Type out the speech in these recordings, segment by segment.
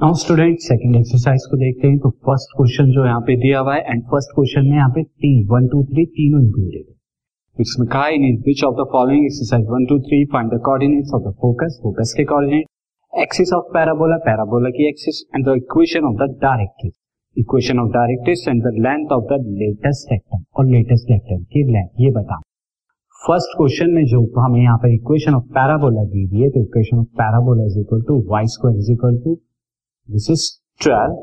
Now student second exercise को देखते हैं तो फ़र्स्ट क्वेश्चन जो यहाँ पे दिया हुआ है एंड फ़र्स्ट क्वेश्चन में यहाँ पे तीन वन टू थ्री तीनों इंक्लूडेड है। इसमें कहा in which of the following exercise one two three find the coordinates of the focus focus के coordinate axis of parabola parabola की axis and the equation of the directrix equation of directrix and the length of the latus rectum और latus rectum की length ये बता first question में जो हमें यहाँ पर इक्वेशन ऑफ़ पैराबोला दी हुई है तो equation of parabola is equal to y square is equal to this is twelve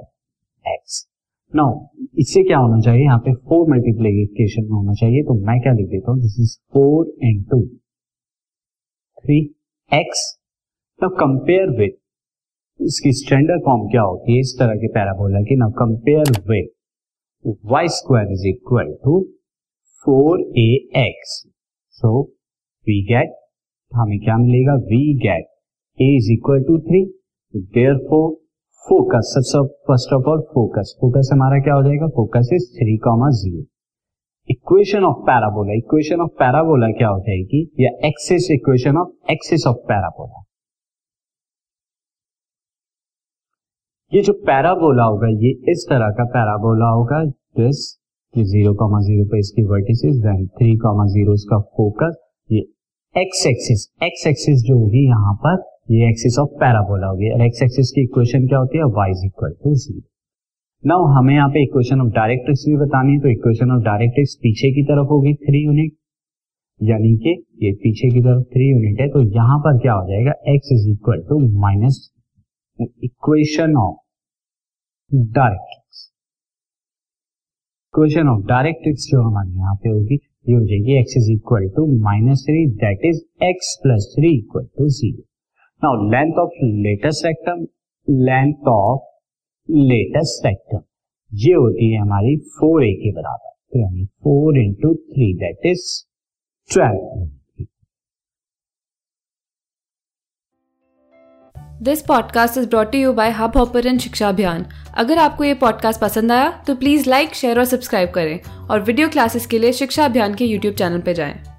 x now इससे क्या होना चाहिए? यहाँ पे फोर मल्टीप्लीकेशन में होना चाहिए तो मैं क्या लिख देता हूँ? This is four into three x now compare with इसकी स्टैंडर्ड फॉर्म क्या होती है? इस तरह के पैराबोला की। Now compare with y square is equal to four a x so we get हमें क्या मिलेगा? We get a is equal to three therefore focus सबसे first of all focus focus हमारा क्या हो जाएगा? Focus is three comma zero equation of parabola equation of parabola क्या हो जाएगी? या axis equation of axis of parabola ये जो पैराबोला होगा, ये इस तरह का पैराबोला होगा दिस ये ज़ीरो कॉमा ज़ीरो पे इसकी vertices then three comma zero इसका फोकस ये एक्स एक्सिस एक्स एक्सिस जो होगी यहाँ पर ये एक्सिस ऑफ़ पैराबोला होगी और एक्स एक्सिस की इक्वेशन क्या होती है? Y is equal to zero now हमें यहाँ पे इक्वेशन ऑफ़ डायरेक्ट्रिक्स भी बतानी है तो इक्वेशन ऑफ़ डायरेक्ट्रिक्स पीछे की तरफ़ होगी थ्री यूनिट यानी कि ये पीछे की तरफ़ थ्री यूनिट है तो यहाँ पर क्या हो जाएगा? X is equal to minus equation of directrix equation of directrix जो हमारे यहाँ पे होगी, ये हो जाएगी x is equal to minus three that is x plus three equal to zero now length of latus rectum length of latus rectum ये होती है हमारी फोर ए के बराबर। तो यानी four into three that is twelve this podcast is brought you by Hubhopper Shiksha Abhiyan अगर आपको ये पॉडकास्ट पसंद आया तो प्लीज़ लाइक शेयर और सब्सक्राइब करें। और वीडियो क्लासेस के लिए शिक्षा अभियान के यूट्यूब चैनल पर जाएँ।